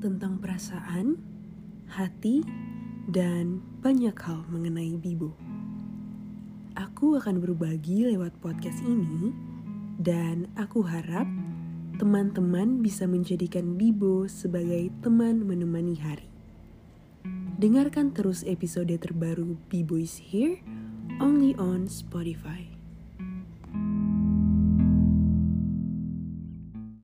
tentang perasaan, hati, dan banyak hal mengenai Bibo. Aku akan berbagi lewat podcast ini, dan aku harap teman-teman bisa menjadikan Bibo sebagai teman menemani hari. Dengarkan terus episode terbaru Bibo is Here only on Spotify.